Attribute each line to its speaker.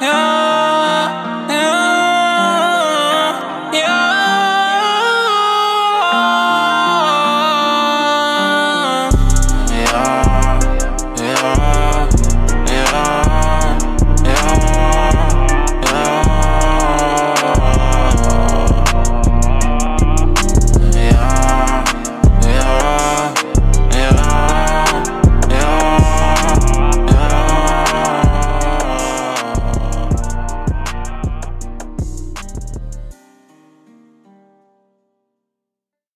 Speaker 1: Yeah.